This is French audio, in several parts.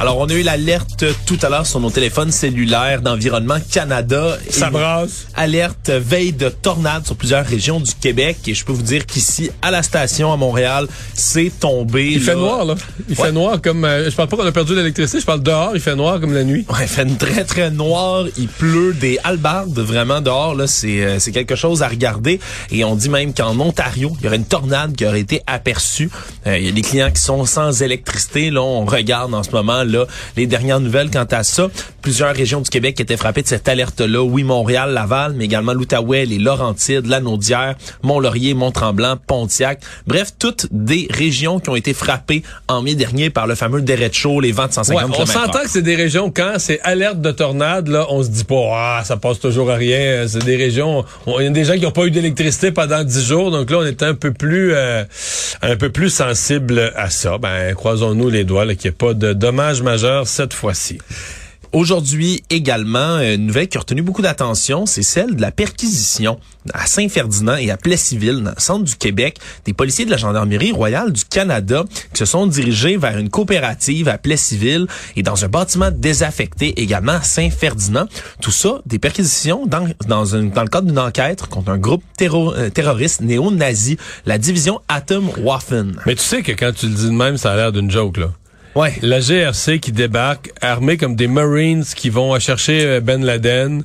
Alors, on a eu l'alerte tout à l'heure sur nos téléphones cellulaires d'Environnement Canada. Ça brasse. Alerte veille de tornade sur plusieurs régions du Québec. Et je peux vous dire qu'ici, à la station à Montréal, c'est tombé. Il fait noir, là. Il Ouais. fait noir comme... euh, je parle pas qu'on a perdu l'électricité, je parle dehors, il fait noir comme la nuit. Ouais, il fait une très très noir, il pleut des halbardes vraiment dehors là, c'est euh, c'est quelque chose à regarder et on dit même qu'en Ontario, il y aurait une tornade qui aurait été aperçue. Euh, il y a des clients qui sont sans électricité là, on regarde en ce moment là les dernières nouvelles quant à ça. Plusieurs régions du Québec étaient frappées de cette alerte là, oui Montréal, Laval, mais également l'Outaouais, les Laurentides, la Naudière, Mont-Laurier, Mont-Tremblant, Pontiac. Bref, toutes des régions qui ont été frappées en mai dernier par le fameux derecho, les vents de 150 Ouais, on s'entend que c'est des régions, quand c'est alerte de tornade, là, on se dit pas, ah, ça passe toujours à rien. C'est des régions, on- il y a des gens qui n'ont pas eu d'électricité pendant 10 jours, donc là, on est un peu plus, euh, un peu plus sensible à ça. Ben, croisons-nous les doigts, qu'il n'y ait pas de dommages majeurs cette fois-ci. Aujourd'hui également, une nouvelle qui a retenu beaucoup d'attention, c'est celle de la perquisition à Saint-Ferdinand et à Plessisville, dans le centre du Québec, des policiers de la Gendarmerie royale du Canada qui se sont dirigés vers une coopérative à Plessisville et dans un bâtiment désaffecté également à Saint-Ferdinand. Tout ça, des perquisitions dans, dans, le cadre d'une enquête contre un groupe euh, terroriste néo-nazi, la division Atomwaffen. Mais tu sais que quand tu le dis de même, ça a l'air d'une joke, là. Ouais. La GRC qui débarque, armée comme des Marines qui vont chercher euh, Ben Laden.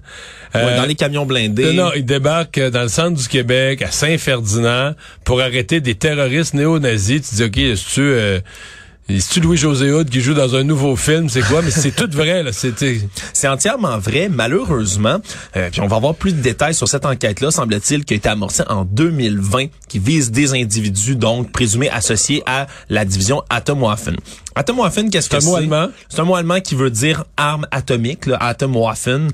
Ouais, Euh, dans les camions blindés. Non, non, ils débarquent euh, dans le centre du Québec, à Saint-Ferdinand, pour arrêter des terroristes néo-nazis. Tu dis, OK, est-ce-tu... Euh, est-ce-tu Louis-José Hood qui joue dans un nouveau film? C'est quoi? Mais c'est tout vrai, là. C'était... C'est entièrement vrai, malheureusement. Euh, puis on va avoir plus de détails sur cette enquête-là, semble-t-il, qui a été amorcée en 2020, qui vise des individus donc présumés associés à la division Atomwaffen. Atomwaffen, qu'est-ce que C'est c'est un mot allemand? C'est un mot allemand qui veut dire arme atomique, là, Atomwaffen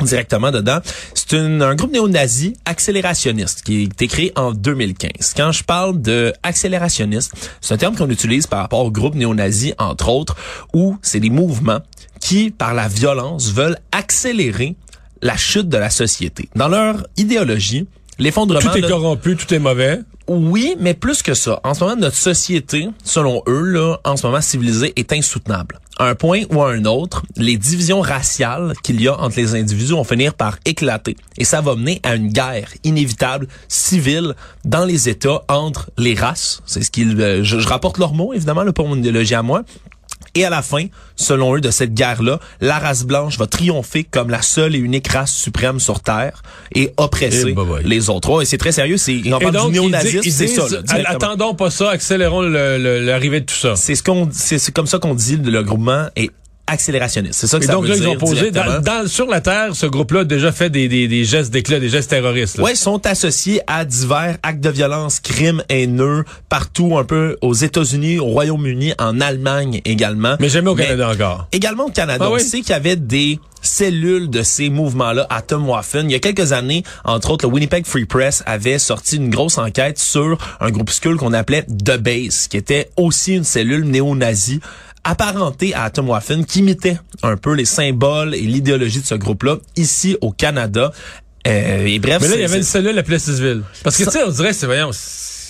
directement dedans. C'est un groupe néo-nazi accélérationniste qui a été créé en 2015. Quand je parle de accélérationniste, c'est un terme qu'on utilise par rapport au groupe néo-nazi, entre autres, où c'est des mouvements qui, par la violence, veulent accélérer la chute de la société. Dans leur idéologie, l'effondrement... Tout est là, corrompu, tout est mauvais. oui, mais plus que ça. En ce moment, notre société, selon eux, là, en ce moment civilisée, est insoutenable. À un point ou à un autre, les divisions raciales qu'il y a entre les individus vont finir par éclater. Et ça va mener à une guerre inévitable, civile, dans les États entre les races. C'est ce qu'ils... euh, je, je rapporte leurs mots, évidemment, là, pour mon idéologie à moi. Et à la fin, selon eux, de cette guerre-là, la race blanche va triompher comme la seule et unique race suprême sur Terre et oppresser Eh, bah, bah. les autres. Ouais, c'est très sérieux. C'est, on Et parle donc, du ils, néonazisme, ils c'est ça. là, attendons pas ça, accélérons l'arrivée de tout ça. C'est ce qu'on, c'est, c'est comme ça qu'on dit le groupement est accélérationniste. C'est ça que Et ça donc veut là, ils ont posé, dans, dans- sur la Terre, ce groupe-là a déjà fait des, des, des gestes d'éclat, des gestes terroristes. là. Ouais, sont associés à divers actes de violence, crimes haineux, partout un peu aux États-Unis, au Royaume-Uni, en Allemagne également. Mais jamais au Canada encore. Également au Canada. Ah on oui? sait qu'il y avait des cellules de ces mouvements-là à Tom Waffen. Il y a quelques années, entre autres, le Winnipeg Free Press avait sorti une grosse enquête sur un groupuscule qu'on appelait The Base, qui était aussi une cellule néo-nazie apparentée à Tom Waffen, qui imitait un peu les symboles et l'idéologie de ce groupe-là ici au Canada. Euh, et bref, Mais là, il y avait une cellule à Plessisville. Parce que, Ça- tu sais, on dirait, c'est, voyons,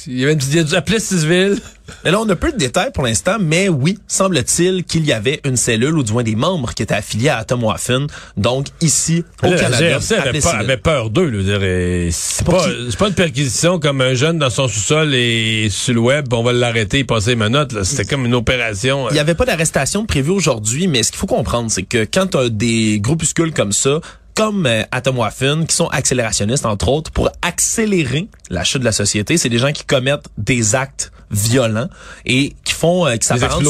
il y avait une, à Plessisville. Mais là, on a peu de détails pour l'instant, mais oui, semble-t-il qu'il y avait une cellule ou du moins des membres qui étaient affiliés à Tom Waffen, donc ici au Là, Canada. GRC avait, peur, avait peur d'eux. là, je veux dire, et C'est pas, pas une perquisition comme un jeune dans son sous-sol et sur le web, on va l'arrêter et passer note. là. C'était comme une opération. Il n'y avait pas d'arrestation prévue aujourd'hui, mais ce qu'il faut comprendre, c'est que quand tu as des groupuscules comme ça, comme euh, Atomwaffen, qui sont accélérationnistes, entre autres, pour accélérer la chute de la société, c'est des gens qui commettent des actes violents et qui font, euh, qui s'apparentent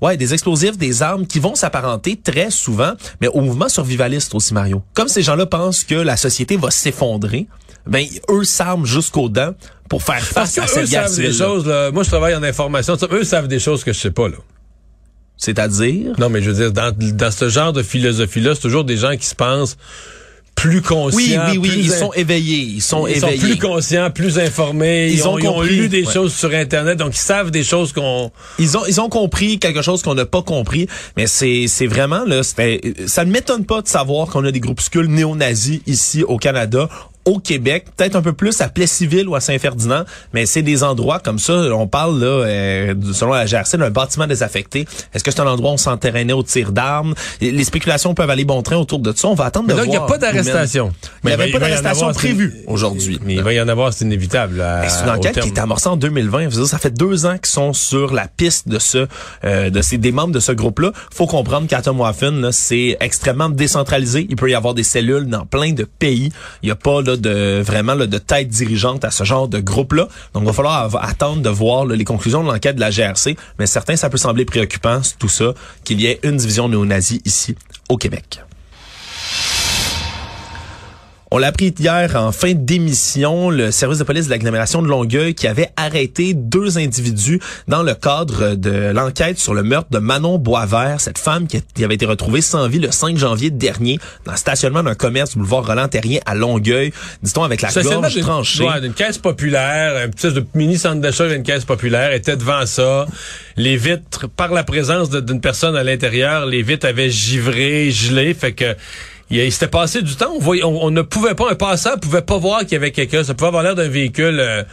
Ouais, des explosifs, des armes qui vont s'apparenter très souvent, mais au mouvement survivaliste aussi, Mario. Comme ces gens-là pensent que la société va s'effondrer, ben eux s'arment jusqu'aux dents pour faire Parce face à qu'eux cette guerre savent des choses. Là. Moi, je travaille en information. Eux savent des choses que je sais pas. là. C'est-à-dire... Non, mais je veux dire, dans, dans ce genre de philosophie-là, c'est toujours des gens qui se pensent plus conscients. Oui, oui, oui, ils in- sont éveillés, ils sont ils éveillés. sont plus conscients, plus informés. Ils, Ils ont, ont ils ont lu des ouais. choses sur Internet, donc ils savent des choses qu'on... Ils ont ils ont compris quelque chose qu'on n'a pas compris, mais c'est c'est vraiment là, c'était ça ne m'étonne pas de savoir qu'on a des groupuscules néo-nazis ici au Canada. Au Québec, peut-être un peu plus à Plessisville ou à Saint-Ferdinand, mais c'est des endroits comme ça. On parle là, euh, selon la GRC, d'un bâtiment désaffecté. Est-ce que c'est un endroit où on s'enterrainait au tir d'armes? Les spéculations peuvent aller bon train autour de ça. On va attendre de Donc, il n'y a voir. pas d'arrestation. Il n'y va- avait pas d'arrestation prévue aujourd'hui. Mais il va y en avoir, c'est inévitable. là, c'est une enquête qui est amorcée en 2020. Je veux dire, ça fait deux ans qu'ils sont sur la piste de ce, euh, de ces des membres de ce groupe-là. Faut comprendre qu'Atom Waffen, là, c'est extrêmement décentralisé. Il peut y avoir des cellules dans plein de pays. Il n'y a pas là de vraiment là, de tête dirigeante à ce genre de groupe-là. Donc, il va falloir attendre de voir là, les conclusions de l'enquête de la GRC. Mais certains, ça peut sembler préoccupant, tout ça, qu'il y ait une division néo-nazie ici au Québec. On l'a appris hier en fin d'émission, le service de police de l'agglomération de Longueuil qui avait arrêté deux individus dans le cadre de l'enquête sur le meurtre de Manon Boisvert, cette femme qui avait été retrouvée sans vie le 5 janvier dernier dans le stationnement d'un commerce du boulevard Roland-Terrien à Longueuil, dit-on avec la gorge d'une- tranchée. ouais, d'une caisse populaire, un petit de mini centre d'achat d'une caisse populaire, était devant ça. Les vitres, par la présence d'une personne à l'intérieur, les vitres avaient givré, gelé, fait que il, s'était passé du temps. On, ne pouvait pas, un passant pouvait pas voir qu'il y avait quelqu'un. Ça pouvait avoir l'air d'un véhicule euh,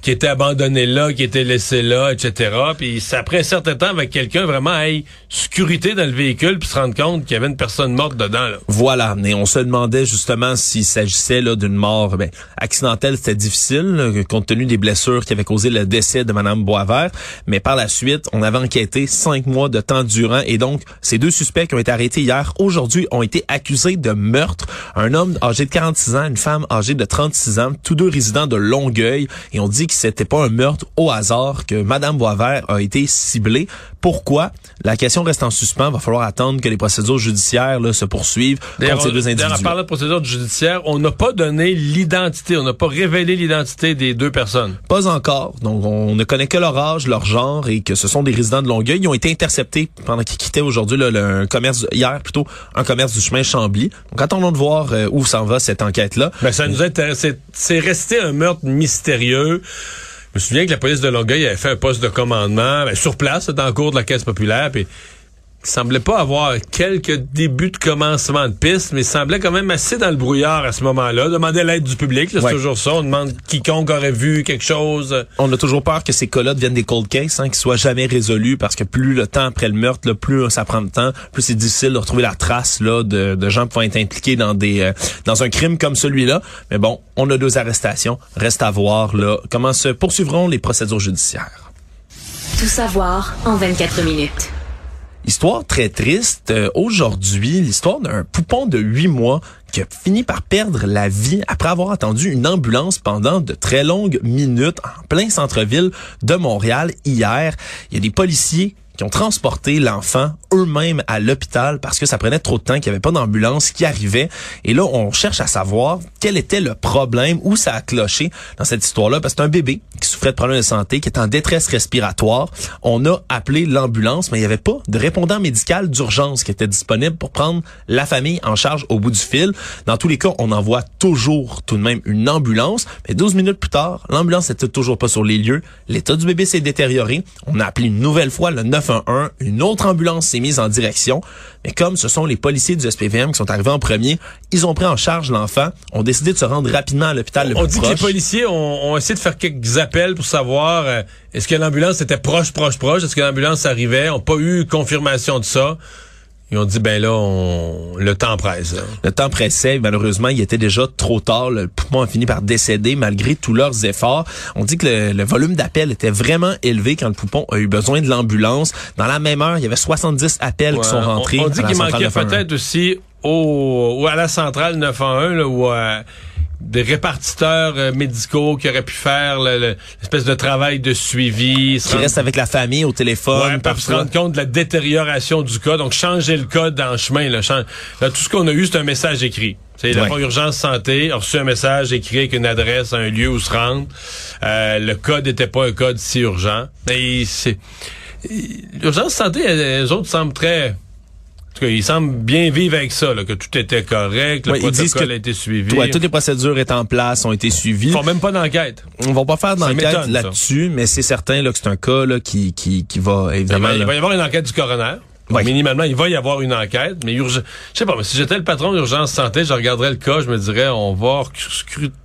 qui était abandonné là, qui était laissé là, etc. Puis ça après un certain temps avec quelqu'un vraiment aille sécurité dans le véhicule puis se rendre compte qu'il y avait une personne morte dedans. Là. Voilà, mais on se demandait justement s'il s'agissait là d'une mort ben, accidentelle, c'était difficile là, compte tenu des blessures qui avaient causé le décès de Madame Boisvert, mais par la suite, on avait enquêté cinq mois de temps durant et donc ces deux suspects qui ont été arrêtés hier, aujourd'hui, ont été accusés de meurtre. Un homme âgé de 46 ans, une femme âgée de 36 ans, tous deux résidents de Longueuil et on dit que c'était pas un meurtre au hasard que Madame Boisvert a été ciblée. Pourquoi? La question reste en suspens. Va falloir attendre que les procédures judiciaires là, se poursuivent contre ces deux individus. en parlant de procédure judiciaire, on n'a pas donné l'identité, on n'a pas révélé l'identité des deux personnes. Pas encore. Donc, on ne connaît que leur âge, leur genre et que ce sont des résidents de Longueuil. Ils ont été interceptés pendant qu'ils quittaient aujourd'hui le, un commerce, hier plutôt, un commerce du chemin Chambly. Donc, attendons de voir euh, où s'en va cette enquête-là. Ben, ça nous intéresse. C'est- resté un meurtre mystérieux. Je me souviens que la police de Longueuil avait fait un poste de commandement ben, sur place, dans le cours de la Caisse populaire, semblait pas avoir quelques débuts de commencement de piste, mais il semblait quand même assez dans le brouillard à ce moment-là. Demander l'aide du public, c'est Ouais. toujours ça. On demande quiconque aurait vu quelque chose. On a toujours peur que ces cas-là deviennent des cold cases, hein, qui soient jamais résolus, parce que plus le temps après le meurtre, là, plus ça prend de temps, plus c'est difficile de retrouver la trace là de, de gens pouvant être impliqués dans des euh, dans un crime comme celui-là. Mais bon, on a deux arrestations. Reste à voir là comment se poursuivront les procédures judiciaires. Tout savoir en 24 minutes. Histoire très triste. Euh, Aujourd'hui, l'histoire d'un poupon de huit mois qui a fini par perdre la vie après avoir attendu une ambulance pendant de très longues minutes en plein centre-ville de Montréal hier. Il y a des policiers qui ont transporté l'enfant eux-mêmes à l'hôpital parce que ça prenait trop de temps, qu'il n'y avait pas d'ambulance qui arrivait. Et là, on cherche à savoir quel était le problème, où ça a cloché dans cette histoire-là, parce que c'est un bébé qui souffrait de problèmes de santé, qui est en détresse respiratoire. On a appelé l'ambulance, mais il n'y avait pas de répondant médical d'urgence qui était disponible pour prendre la famille en charge au bout du fil. Dans tous les cas, on envoie toujours tout de même une ambulance, mais 12 minutes plus tard, l'ambulance n'était toujours pas sur les lieux. L'état du bébé s'est détérioré. On a appelé une nouvelle fois le 911. Une autre ambulance s'est mise en direction. Mais comme ce sont les policiers du SPVM qui sont arrivés en premier, ils ont pris en charge l'enfant, ont décidé de se rendre rapidement à l'hôpital le On plus dit que les policiers ont, ont essayé de faire quelques appels pour savoir euh, est-ce que l'ambulance était proche, proche, proche, est-ce que l'ambulance arrivait? On n'a pas eu confirmation de ça. Ils ont dit ben là, on, le temps presse. là. Le temps pressait. Malheureusement, il était déjà trop tard. Le poupon a fini par décéder malgré tous leurs efforts. On dit que le, le volume d'appels était vraiment élevé quand le poupon a eu besoin de l'ambulance. Dans la même heure, il y avait 70 appels qui sont on- rentrés. On, dit qu'il manquait 911. peut-être aussi au, ou à la centrale 911 là, ou à des répartiteurs euh, médicaux qui auraient pu faire le- le- l'espèce de travail de suivi. Qui rendre- reste avec la famille au téléphone. Ouais, pour se rendre compte de la détérioration du code. Donc, changer le code en chemin. Là, là, tout ce qu'on a eu, c'est un message écrit. C'est la Ouais. pas urgence santé a reçu un message écrit avec une adresse, un lieu où se rendre. Euh, le code n'était pas un code si urgent. Et c'est l'urgence santé, elles autres semblent très tout cas, il semble bien vivre avec ça, là, que tout était correct, le Ouais, disent protocole que- a été suivi. Ouais, toutes les procédures étaient en place, ont été suivies. Ils font même pas d'enquête. On va pas faire d'enquête là-dessus, mais c'est certain là, que c'est un cas là, qui, qui, qui va Il évidemment... va, il va y avoir une enquête du coroner. Minimalement, il va y avoir une enquête, mais urge... je sais pas, mais si j'étais le patron d'urgence santé, je regarderais le cas, je me dirais, on va,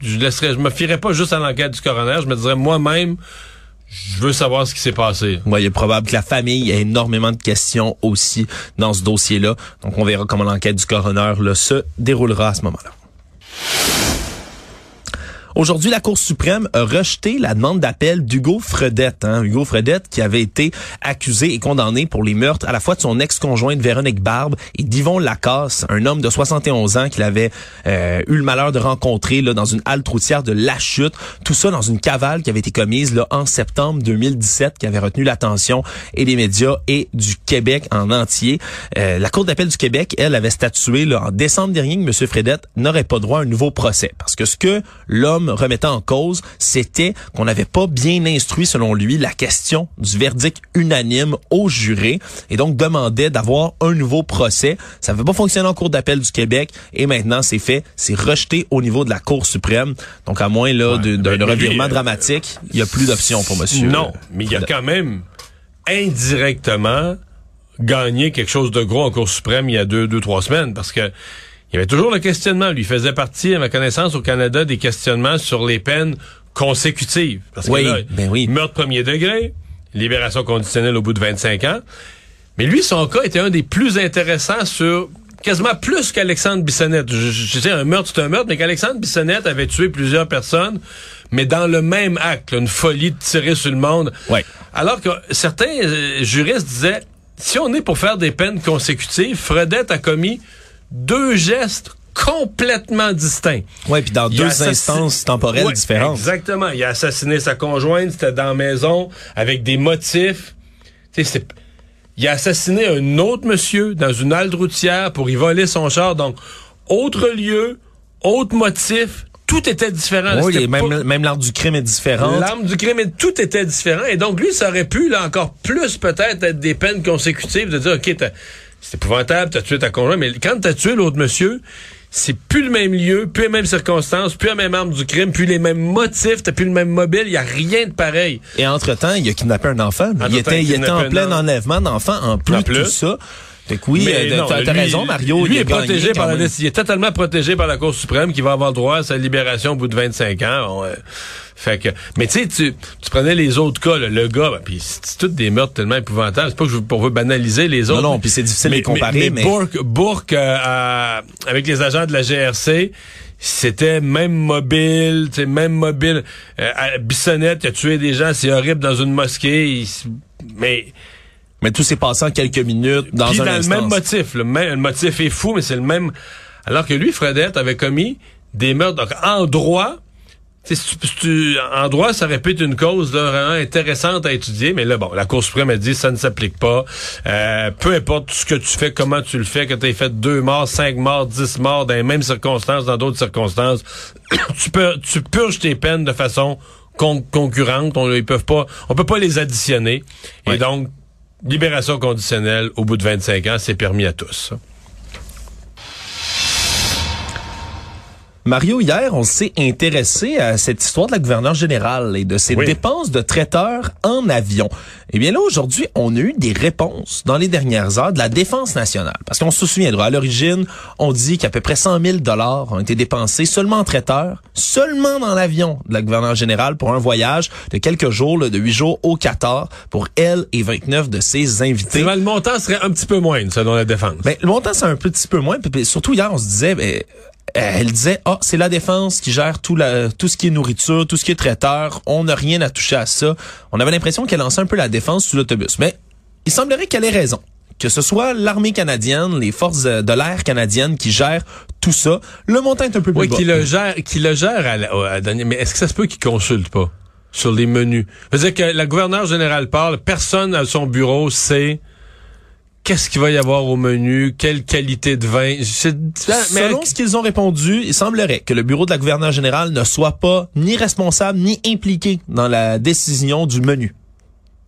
je laisserais, je me fierais pas juste à l'enquête du coroner, je me dirais moi-même, je veux savoir ce qui s'est passé. Ouais, il est probable que la famille ait énormément de questions aussi dans ce dossier-là. Donc, on verra comment l'enquête du coroner là, se déroulera à ce moment-là. Aujourd'hui, la Cour suprême a rejeté la demande d'appel d'Hugo Fredette. Hein? Hugo Fredette qui avait été accusé et condamné pour les meurtres à la fois de son ex-conjointe Véronique Barbe et d'Yvon Lacasse, un homme de 71 ans qu'il avait euh, eu le malheur de rencontrer là, dans une halte routière de La Chute. Tout ça dans une cavale qui avait été commise là, en septembre 2017, qui avait retenu l'attention et des médias et du Québec en entier. Euh, la Cour d'appel du Québec, elle, avait statué là, en décembre dernier que M. Fredette n'aurait pas droit à un nouveau procès. Parce que ce que l'homme remettait en cause, c'était qu'on n'avait pas bien instruit, selon lui, la question du verdict unanime au juré et donc demandait d'avoir un nouveau procès. Ça n'avait pas fonctionné en Cour d'appel du Québec et maintenant c'est fait, c'est rejeté au niveau de la Cour suprême. Donc à moins là d'un lui, revirement euh, dramatique, il n'y a plus d'options pour monsieur. Non, euh, mais il y a quand même indirectement gagné quelque chose de gros en Cour suprême il y a deux, deux, trois semaines, parce que il y avait toujours le questionnement. Lui il faisait partie, à ma connaissance, au Canada, des questionnements sur les peines consécutives. Parce que Oui, là, ben oui. meurtre premier degré, libération conditionnelle au bout de 25 ans. Mais lui, son cas était un des plus intéressants sur quasiment plus qu'Alexandre Bissonnette. Je, je, je sais, un meurtre, c'est un meurtre, mais qu'Alexandre Bissonnette avait tué plusieurs personnes, mais dans le même acte, là, une folie de tirer sur le monde. Ouais. Alors que certains euh, juristes disaient, si on est pour faire des peines consécutives, Fredette a commis deux gestes complètement distincts. Ouais, puis dans Il deux instances temporelles Ouais, différentes. Exactement. Il a assassiné sa conjointe, c'était dans la maison, avec des motifs. Tu sais, c'est... Il a assassiné un autre monsieur dans une halte routière pour y voler son char. Donc, autre lieu, autre motif, tout était différent. Oui, même, pas- même l'art du crime est différente. L'arme du crime, et tout était différent. Et donc, lui, ça aurait pu, là, encore plus, peut-être, être des peines consécutives, de dire, OK, t'as- c'est épouvantable, t'as tué ta conjointe, mais quand t'as tué l'autre monsieur, c'est plus le même lieu, plus les mêmes circonstances, plus la même arme du crime, plus les mêmes motifs, t'as plus le même mobile, il y a rien de pareil. Et entre-temps, il a kidnappé un enfant. Il était, il était en plein enlèvement d'enfant en plus En plus. tout ça. Fait que oui, Mais euh, non, t'as raison, Mario. Lui il est protégé par la il est totalement protégé par la Cour suprême qui va avoir droit à sa libération au bout de 25 ans. Euh, fait que, mais tu sais, tu tu prenais les autres cas, là, le gars, ben, puis c'est tous des meurtres tellement épouvantables. C'est pas que je veux, pour veux banaliser les autres. non, puis c'est difficile de les comparer, mais- Bourque, Bourque, euh, avec les agents de la GRC. C'était même mobile, tu même mobile. Euh, à Bissonnette, il a tué des gens, c'est horrible dans une mosquée. il mais Mais tout s'est passé en quelques minutes dans puis un dans le même motif. Le, même, le motif est fou, mais c'est le même. Alors que lui, Fredette, avait commis des meurtres. Donc, en droit, tu sais, si tu- si tu- en droit, ça répète une cause là, vraiment intéressante à étudier, mais là, bon, la Cour suprême a dit ça ne s'applique pas. Euh, peu importe ce que tu fais, comment tu le fais, que tu aies fait deux morts, cinq morts, dix morts dans les mêmes circonstances, dans d'autres circonstances, tu peux tu purges tes peines de façon con- concurrente. On, ils peuvent pas, on peut pas les additionner. Et donc, libération conditionnelle au bout de 25 ans, c'est permis à tous. Mario, hier, on s'est intéressé à cette histoire de la gouverneure générale et de ses Oui. dépenses de traiteur en avion. Eh bien là, aujourd'hui, on a eu des réponses dans les dernières heures de la Défense nationale. Parce qu'on se souviendra, à l'origine, on dit qu'à peu près 100 000 dollars ont été dépensés seulement en traiteur, seulement dans l'avion de la gouverneure générale pour un voyage de quelques jours, là, de huit jours au Qatar, pour elle et 29 de ses invités. Le montant serait un petit peu moindre, selon la défense. Ben, le montant, c'est un petit peu moins. puis- surtout hier, on se disait, ben, elle disait, ah, c'est la défense qui gère tout, la, tout ce qui est nourriture, tout ce qui est traiteur. On n'a rien à toucher à ça. On avait l'impression qu'elle lançait un peu la défense sous l'autobus. Mais il semblerait qu'elle ait raison. Que ce soit l'armée canadienne, les forces euh, de l'air canadiennes qui gèrent tout ça, le montant est un peu plus Oui, bas. qui le gère, qui le gère à, la- à dernière- Mais est-ce que ça se peut qu'il consulte pas sur les menus? veut dire que la gouverneure générale parle, personne à son bureau sait qu'est-ce qu'il va y avoir au menu, quelle qualité de vin? Mais- Selon ce qu'ils ont répondu, il semblerait que le bureau de la gouverneure générale ne soit pas ni responsable ni impliqué dans la décision du menu.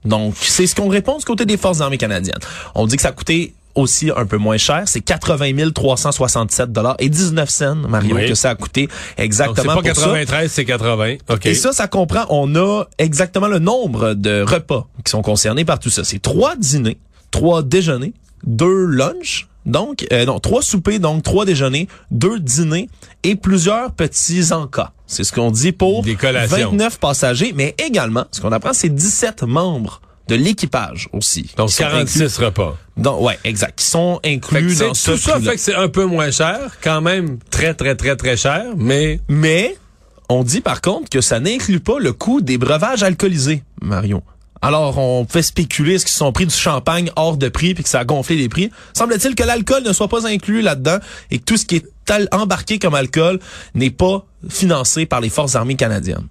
Donc, c'est ce qu'on répond du côté des forces armées canadiennes. On dit que ça a coûté aussi un peu moins cher. C'est 80 367 dollars et 19 cents, Mario, Oui. que ça a coûté exactement Donc, c'est pas pour ça. 93, c'est 80. OK. Et ça, ça comprend, on a exactement le nombre de repas qui sont concernés par tout ça. C'est trois dîners, trois déjeuners, deux lunchs, donc, euh, non, trois soupers, donc trois déjeuners, deux dîners et plusieurs petits encas. C'est ce qu'on dit pour Des collations. 29 passagers, mais également, ce qu'on apprend, c'est 17 membres de l'équipage aussi. Donc, qui sont 46 repas. Donc, ouais, exact. Qui sont inclus dans ce tout ça fait que c'est un peu moins cher, quand même très, très, très, très cher, mais Mais on dit par contre que ça n'inclut pas le coût des breuvages alcoolisés, Marion. Alors, on fait spéculer ce qu'ils sont pris du champagne hors de prix puis que ça a gonflé les prix. Semble-t-il que l'alcool ne soit pas inclus là-dedans et que tout ce qui est embarqué comme alcool n'est pas financé par les forces armées canadiennes.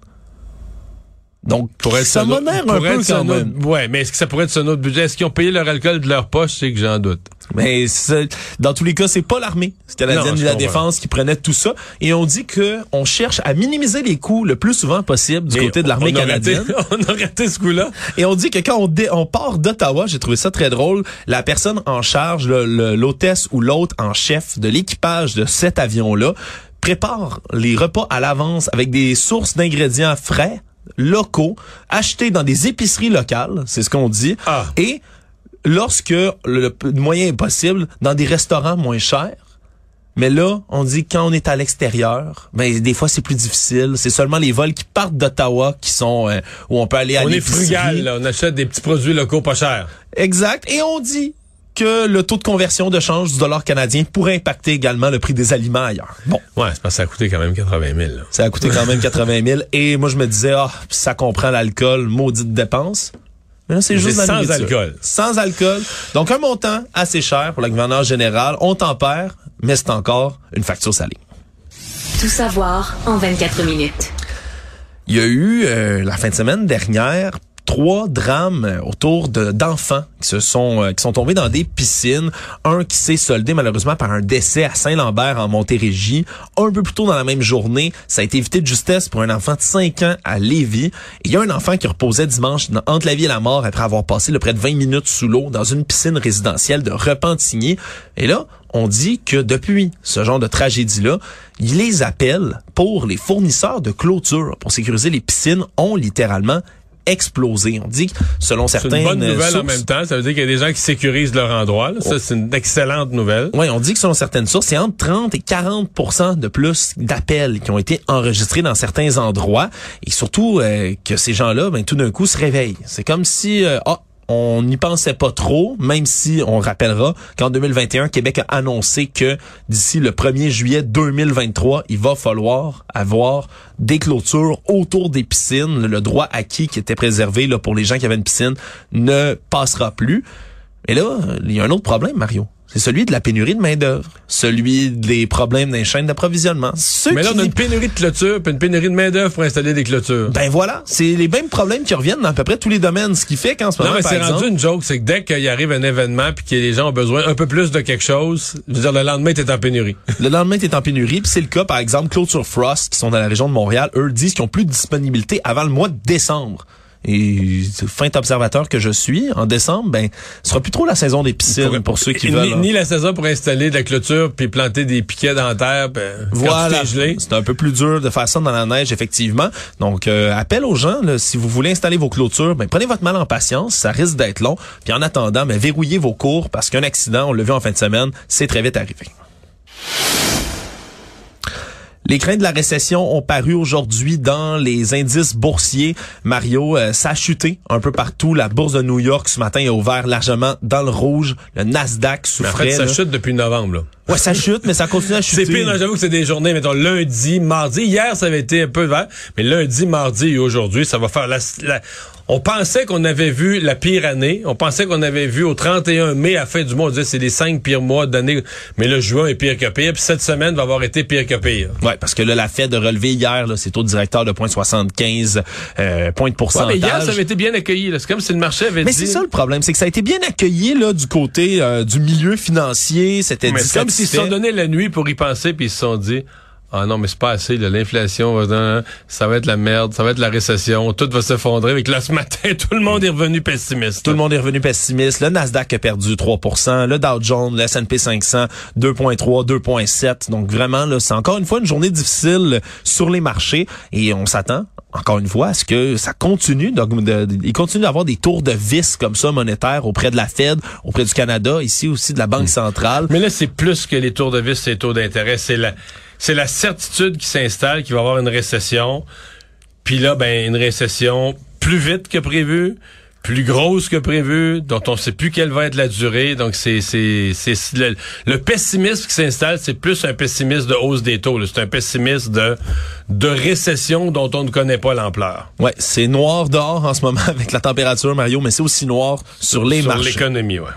Donc, pour être ça m'honore un peu. Ouais, mais est-ce que ça pourrait être sur notre budget? Est-ce qu'ils ont payé leur alcool de leur poche? C'est que j'en doute. Mais dans tous les cas, c'est pas l'armée canadienne Non, ni je la défense qui prenait tout ça. Et on dit que on cherche à minimiser les coûts le plus souvent possible du côté de l'armée raté- canadienne. on a raté ce coup-là. Et on dit que quand on, dé- on part d'Ottawa, j'ai trouvé ça très drôle, la personne en charge, l'hôtesse ou l'hôte en chef de l'équipage de cet avion-là, prépare les repas à l'avance avec des sources d'ingrédients frais, locaux, achetés dans des épiceries locales, c'est ce qu'on dit. Ah. Et lorsque le, le moyen est possible, dans des restaurants moins chers, mais là, on dit quand on est à l'extérieur, ben des fois c'est plus difficile. C'est seulement les vols qui partent d'Ottawa qui sont euh, où on peut aller à On est frugal, là. On achète des petits produits locaux pas chers. Exact. Et on dit que le taux de conversion de change du dollar canadien pourrait impacter également le prix des aliments ailleurs. Bon, Ouais, c'est parce que ça a coûté quand même 80 000, là. ça a coûté quand même 80 000. Et moi, je me disais, ah, ça comprend l'alcool, maudite dépense. Mais là, c'est juste la sans nourriture. alcool. Sans alcool. Donc, un montant assez cher pour le gouverneur général. On tempère, mais c'est encore une facture salée. Tout savoir en 24 minutes. Il y a eu euh, la fin de semaine dernière trois drames autour de d'enfants qui se sont euh, qui sont tombés dans des piscines, un qui s'est soldé malheureusement par un décès à Saint-Lambert en Montérégie, un peu plus tôt dans la même journée, ça a été évité de justesse pour un enfant de 5 ans à Lévis. Et il y a un enfant qui reposait dimanche entre la vie et la mort après avoir passé le près de 20 minutes sous l'eau dans une piscine résidentielle de Repentigny. Et là, on dit que depuis ce genre de tragédie-là, les appellent pour les fournisseurs de clôture pour sécuriser les piscines ont littéralement explosé. On dit que selon C'est certains une bonne nouvelle en même temps. Ça veut dire qu'il y a des gens qui sécurisent leur endroit. là. Ça, c'est une excellente nouvelle. Oui, on dit que selon certaines sources, c'est entre 30 et 40% de plus d'appels qui ont été enregistrés dans certains endroits. Et surtout euh, que ces gens-là, ben, tout d'un coup, se réveillent. C'est comme si... euh, ah, on n'y pensait pas trop, même si on rappellera qu'en 2021, Québec a annoncé que d'ici le 1er juillet 2023, il va falloir avoir des clôtures autour des piscines. Le droit acquis qui était préservé là, pour les gens qui avaient une piscine ne passera plus. Mais là, il y a un autre problème, Mario. C'est celui de la pénurie de main-d'œuvre, celui des problèmes des chaînes d'approvisionnement. Ceux Mais là, on a une pénurie de clôtures puis une pénurie de main-d'œuvre pour installer des clôtures. Ben voilà, c'est les mêmes problèmes qui reviennent dans à peu près tous les domaines. Ce qui fait qu'en ce non, moment, mais par c'est exemple, rendu une joke. C'est que dès qu'il arrive un événement puis que les gens ont besoin un peu plus de quelque chose, je veux dire, le lendemain, t'es en pénurie. le lendemain, tu es en pénurie. Puis c'est le cas, par exemple, Clôture Frost, qui sont dans la région de Montréal, eux disent qu'ils ont plus de disponibilité avant le mois de décembre. Et fin observateur que je suis, en décembre, ben, ce sera plus trop la saison des piscines pour, ceux qui ni, veulent. hein. Ni la saison pour installer de la clôture puis planter des piquets dans la terre. ben, Voilà. C'est un peu plus dur de faire ça dans la neige, effectivement. Donc, euh, appel aux gens, là, si vous voulez installer vos clôtures, ben, prenez votre mal en patience, ça risque d'être long. Puis en attendant, ben, verrouillez vos cours parce qu'un accident, on l'a vu en fin de semaine, c'est très vite arrivé. Les craintes de la récession ont paru aujourd'hui dans les indices boursiers. Mario, euh, ça a chuté un peu partout. La bourse de New York ce matin a ouvert largement dans le rouge. Le Nasdaq Mais en souffrait. fait, ça là. chute depuis novembre. Là. Ouais, ça chute, mais ça continue à chuter. C'est pire, j'avoue que c'est des journées, mettons, lundi, mardi. Hier, ça avait été un peu vert, mais lundi, mardi et aujourd'hui, ça va faire la, la- on pensait qu'on avait vu la pire année. On pensait qu'on avait vu au 31 mai, à la fin du mois, on disait c'est les cinq pires mois d'année. Mais le juin est pire que pire. Puis cette semaine va avoir été pire que pire. Ouais, parce que là, la Fed a relevé hier, là, c'est au directeur de 0.75 euh, points de Ouais, pourcentage. mais hier, ça avait été bien accueilli. C'est comme si le marché avait Mais dit... c'est ça le problème, c'est que ça a été bien accueilli là du côté euh, du milieu financier. C'était comme s'ils se sont donné la nuit pour y penser, puis ils se sont dit... ah non, mais c'est pas assez, l'inflation, euh, ça va être la merde, ça va être la récession, tout va s'effondrer. Avec là, ce matin, tout le monde est revenu pessimiste. Tout le monde est revenu pessimiste. Le Nasdaq a perdu 3% le Dow Jones, le S&P 500, 2,3, 2,7. Donc vraiment, là, c'est encore une fois une journée difficile sur les marchés et on s'attend encore une fois, à ce que ça continue de, il continue d'avoir des tours de vis comme ça monétaires auprès de la Fed, auprès du Canada, ici aussi de la Banque centrale. Mais là, c'est plus que les tours de vis, c'est taux d'intérêt, c'est la c'est la certitude qui s'installe qu'il va y avoir une récession. Puis là, ben, une récession plus vite que prévu, plus grosse que prévu, dont on ne sait plus quelle va être la durée. Donc, c'est c'est le, le, pessimisme qui s'installe, c'est plus un pessimisme de hausse des taux. C'est un pessimisme de, de récession dont on ne connaît pas l'ampleur. Ouais, c'est noir dehors en ce moment avec la température, Mario, mais c'est aussi noir sur les marchés. Sur l'économie, ouais.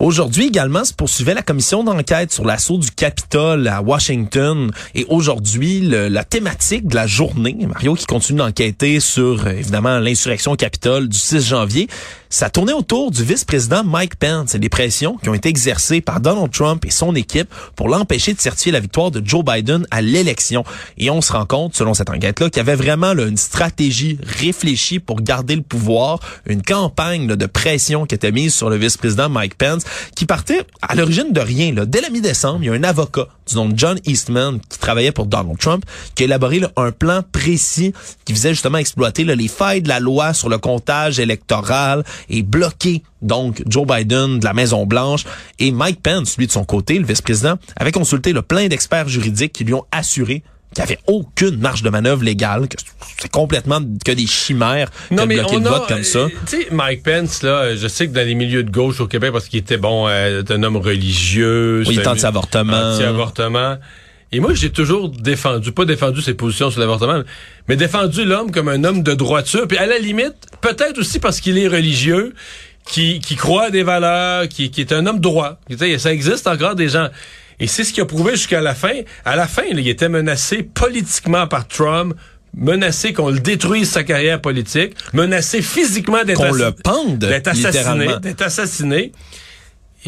Aujourd'hui également se poursuivait la commission d'enquête sur l'assaut du Capitole à Washington. Et aujourd'hui, la thématique de la journée, Mario qui continue d'enquêter sur évidemment l'insurrection au Capitole du 6 janvier, ça tournait autour du vice-président Mike Pence et des pressions qui ont été exercées par Donald Trump et son équipe pour l'empêcher de certifier la victoire de Joe Biden à l'élection. Et on se rend compte, selon cette enquête-là, qu'il y avait vraiment une stratégie réfléchie pour garder le pouvoir, une campagne de pression qui était mise sur le vice-président Mike Pence, qui partait à l'origine de rien. Là. Dès la mi-décembre, il y a un avocat du nom de John Eastman qui travaillait pour Donald Trump, qui a élaboré un plan précis qui visait justement à exploiter les failles de la loi sur le comptage électoral et bloquer donc Joe Biden de la Maison Blanche et Mike Pence, lui de son côté, le vice-président, avait consulté le plein d'experts juridiques qui lui ont assuré qu'il n'y avait aucune marge de manœuvre légale, que c'est complètement que des chimères non, mais bloquer le vote comme ça. Euh, tu sais, Mike Pence, là, je sais que dans les milieux de gauche au Québec, parce qu'il était bon, euh, un homme religieux. Oui, il tente avortement. Anti-avortement. Et moi, j'ai toujours défendu, pas défendu ses positions sur l'avortement, mais défendu l'homme comme un homme de droiture. Puis à la limite, peut-être aussi parce qu'il est religieux, qui, qui croit à des valeurs, qui, qui est un homme droit. Ça existe encore des gens. Et c'est ce qu'il a prouvé jusqu'à la fin. À la fin, il était menacé politiquement par Trump, menacé qu'on le détruise sa carrière politique, menacé physiquement d'être qu'on le pende, d'être assassiné, d'être assassiné.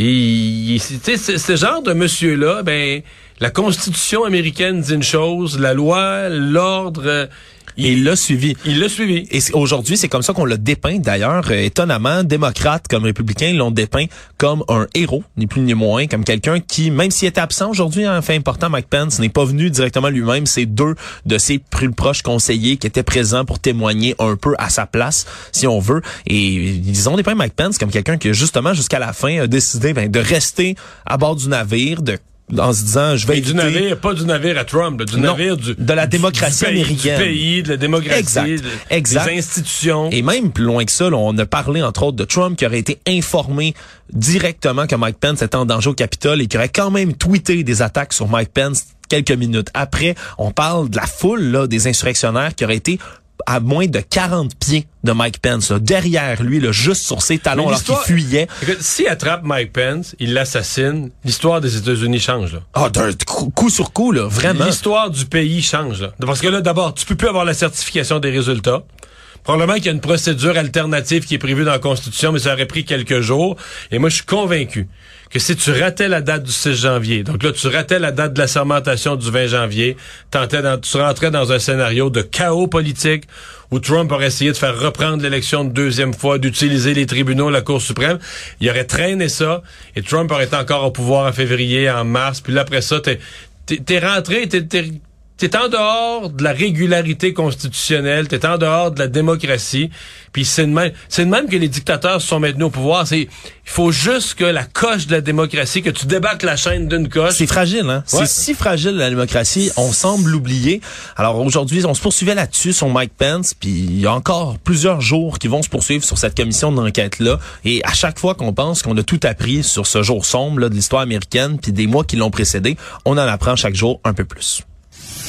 Et ce genre de monsieur-là, ben la Constitution américaine dit une chose, la loi, l'ordre. Il l'a suivi. Il l'a suivi. Et aujourd'hui, c'est comme ça qu'on l'a dépeint. D'ailleurs, euh, étonnamment, démocrates comme républicains l'ont dépeint comme un héros, ni plus ni moins, comme quelqu'un qui, même s'il était absent aujourd'hui, un hein, fait important, Mike Pence n'est pas venu directement lui-même. C'est deux de ses plus proches conseillers qui étaient présents pour témoigner un peu à sa place, si on veut. Et ils ont dépeint Mike Pence comme quelqu'un qui, justement, jusqu'à la fin, a décidé ben, de rester à bord du navire, de en se disant je vais éviter... du navire pas du navire à Trump du navire du de la démocratie américaine du pays de la démocratie exact, exact. des institutions. Et même plus loin que ça on a parlé entre autres de Trump qui aurait été informé directement que Mike Pence était en danger au Capitole et qui aurait quand même tweeté des attaques sur Mike Pence quelques minutes après. On parle de la foule là, des insurrectionnaires qui auraient été à moins de 40 pieds de Mike Pence, derrière lui, là, juste sur ses talons alors qu'il fuyait. S'il attrape Mike Pence, il l'assassine, l'histoire des États-Unis change. Là. Ah, d'un coup sur coup, là, vraiment. L'histoire du pays change. Là. Parce que là, d'abord, tu peux plus avoir la certification des résultats. Probablement qu'il y a une procédure alternative qui est prévue dans la Constitution, mais ça aurait pris quelques jours. Et moi, je suis convaincu que si tu ratais la date du 6 janvier, donc là, tu ratais la date de la sermentation du 20 janvier, tu rentrais dans un scénario de chaos politique où Trump aurait essayé de faire reprendre l'élection une deuxième fois, d'utiliser les tribunaux, la Cour suprême. Il aurait traîné ça et Trump aurait été encore au pouvoir en février, en mars. Puis là, après ça, t'es es, rentré, t'es t'es en dehors de la régularité constitutionnelle, t'es en dehors de la démocratie, puis c'est de même, c'est de même que les dictateurs sont maintenus au pouvoir. C'est, il faut juste que la coche de la démocratie, que tu débattes la chaîne d'une coche. C'est fragile, hein? C'est si fragile la démocratie, on semble l'oublier. Alors aujourd'hui, on se poursuivait là-dessus sur Mike Pence, puis il y a encore plusieurs jours qui vont se poursuivre sur cette commission d'enquête là. Et à chaque fois qu'on pense qu'on a tout appris sur ce jour sombre là, de l'histoire américaine, puis des mois qui l'ont précédé, on en apprend chaque jour un peu plus.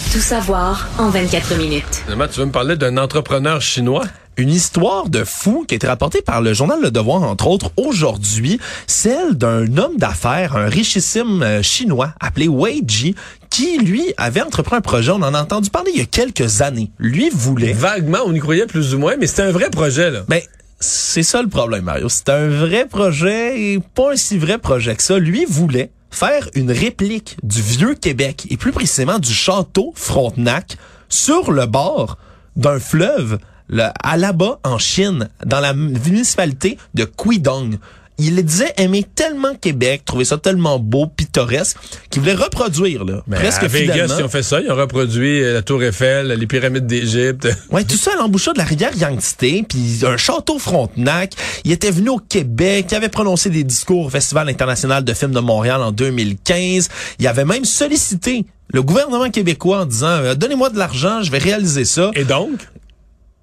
Tout savoir en 24 minutes. tu veux me parler d'un entrepreneur chinois? Une histoire de fou qui a été rapportée par le journal Le Devoir, entre autres, aujourd'hui, celle d'un homme d'affaires, un richissime euh, chinois appelé Wei Ji, qui, lui, avait entrepris un projet. On en a entendu parler il y a quelques années. Lui voulait... Vaguement, on y croyait plus ou moins, mais c'était un vrai projet, là. Ben, c'est ça le problème, Mario. C'est un vrai projet et pas un si vrai projet que ça. Lui voulait faire une réplique du vieux Québec et plus précisément du château Frontenac sur le bord d'un fleuve le, à là-bas en Chine, dans la municipalité de Quidong il disait aimer tellement Québec, trouver ça tellement beau, pittoresque, qu'il voulait reproduire là, Mais presque à Vegas, ils ont fait ça, ils ont reproduit euh, la Tour Eiffel, les pyramides d'Égypte. Ouais, tout ça à l'embouchure de la rivière Yangtze, puis un château Frontenac. Il était venu au Québec, il avait prononcé des discours au Festival international de films de Montréal en 2015. Il avait même sollicité le gouvernement québécois en disant euh, donnez-moi de l'argent, je vais réaliser ça. Et donc,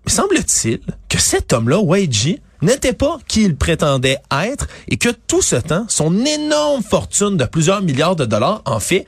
semble-t-il que cet homme-là, Weiji, n'était pas qui il prétendait être et que tout ce temps, son énorme fortune de plusieurs milliards de dollars, en fait,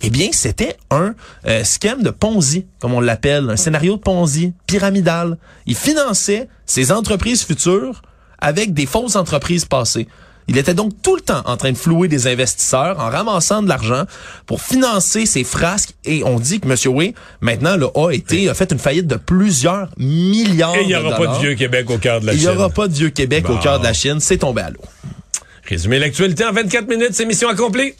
eh bien, c'était un euh, scam de Ponzi, comme on l'appelle, un scénario de Ponzi pyramidal. Il finançait ses entreprises futures avec des fausses entreprises passées. Il était donc tout le temps en train de flouer des investisseurs en ramassant de l'argent pour financer ses frasques et on dit que M. Way, maintenant, le a été, a fait une faillite de plusieurs milliards Et il n'y aura pas de vieux Québec au cœur de la Chine. Il n'y aura pas de vieux Québec au cœur de la Chine. C'est tombé à l'eau. Résumer l'actualité en 24 minutes, c'est mission accomplie.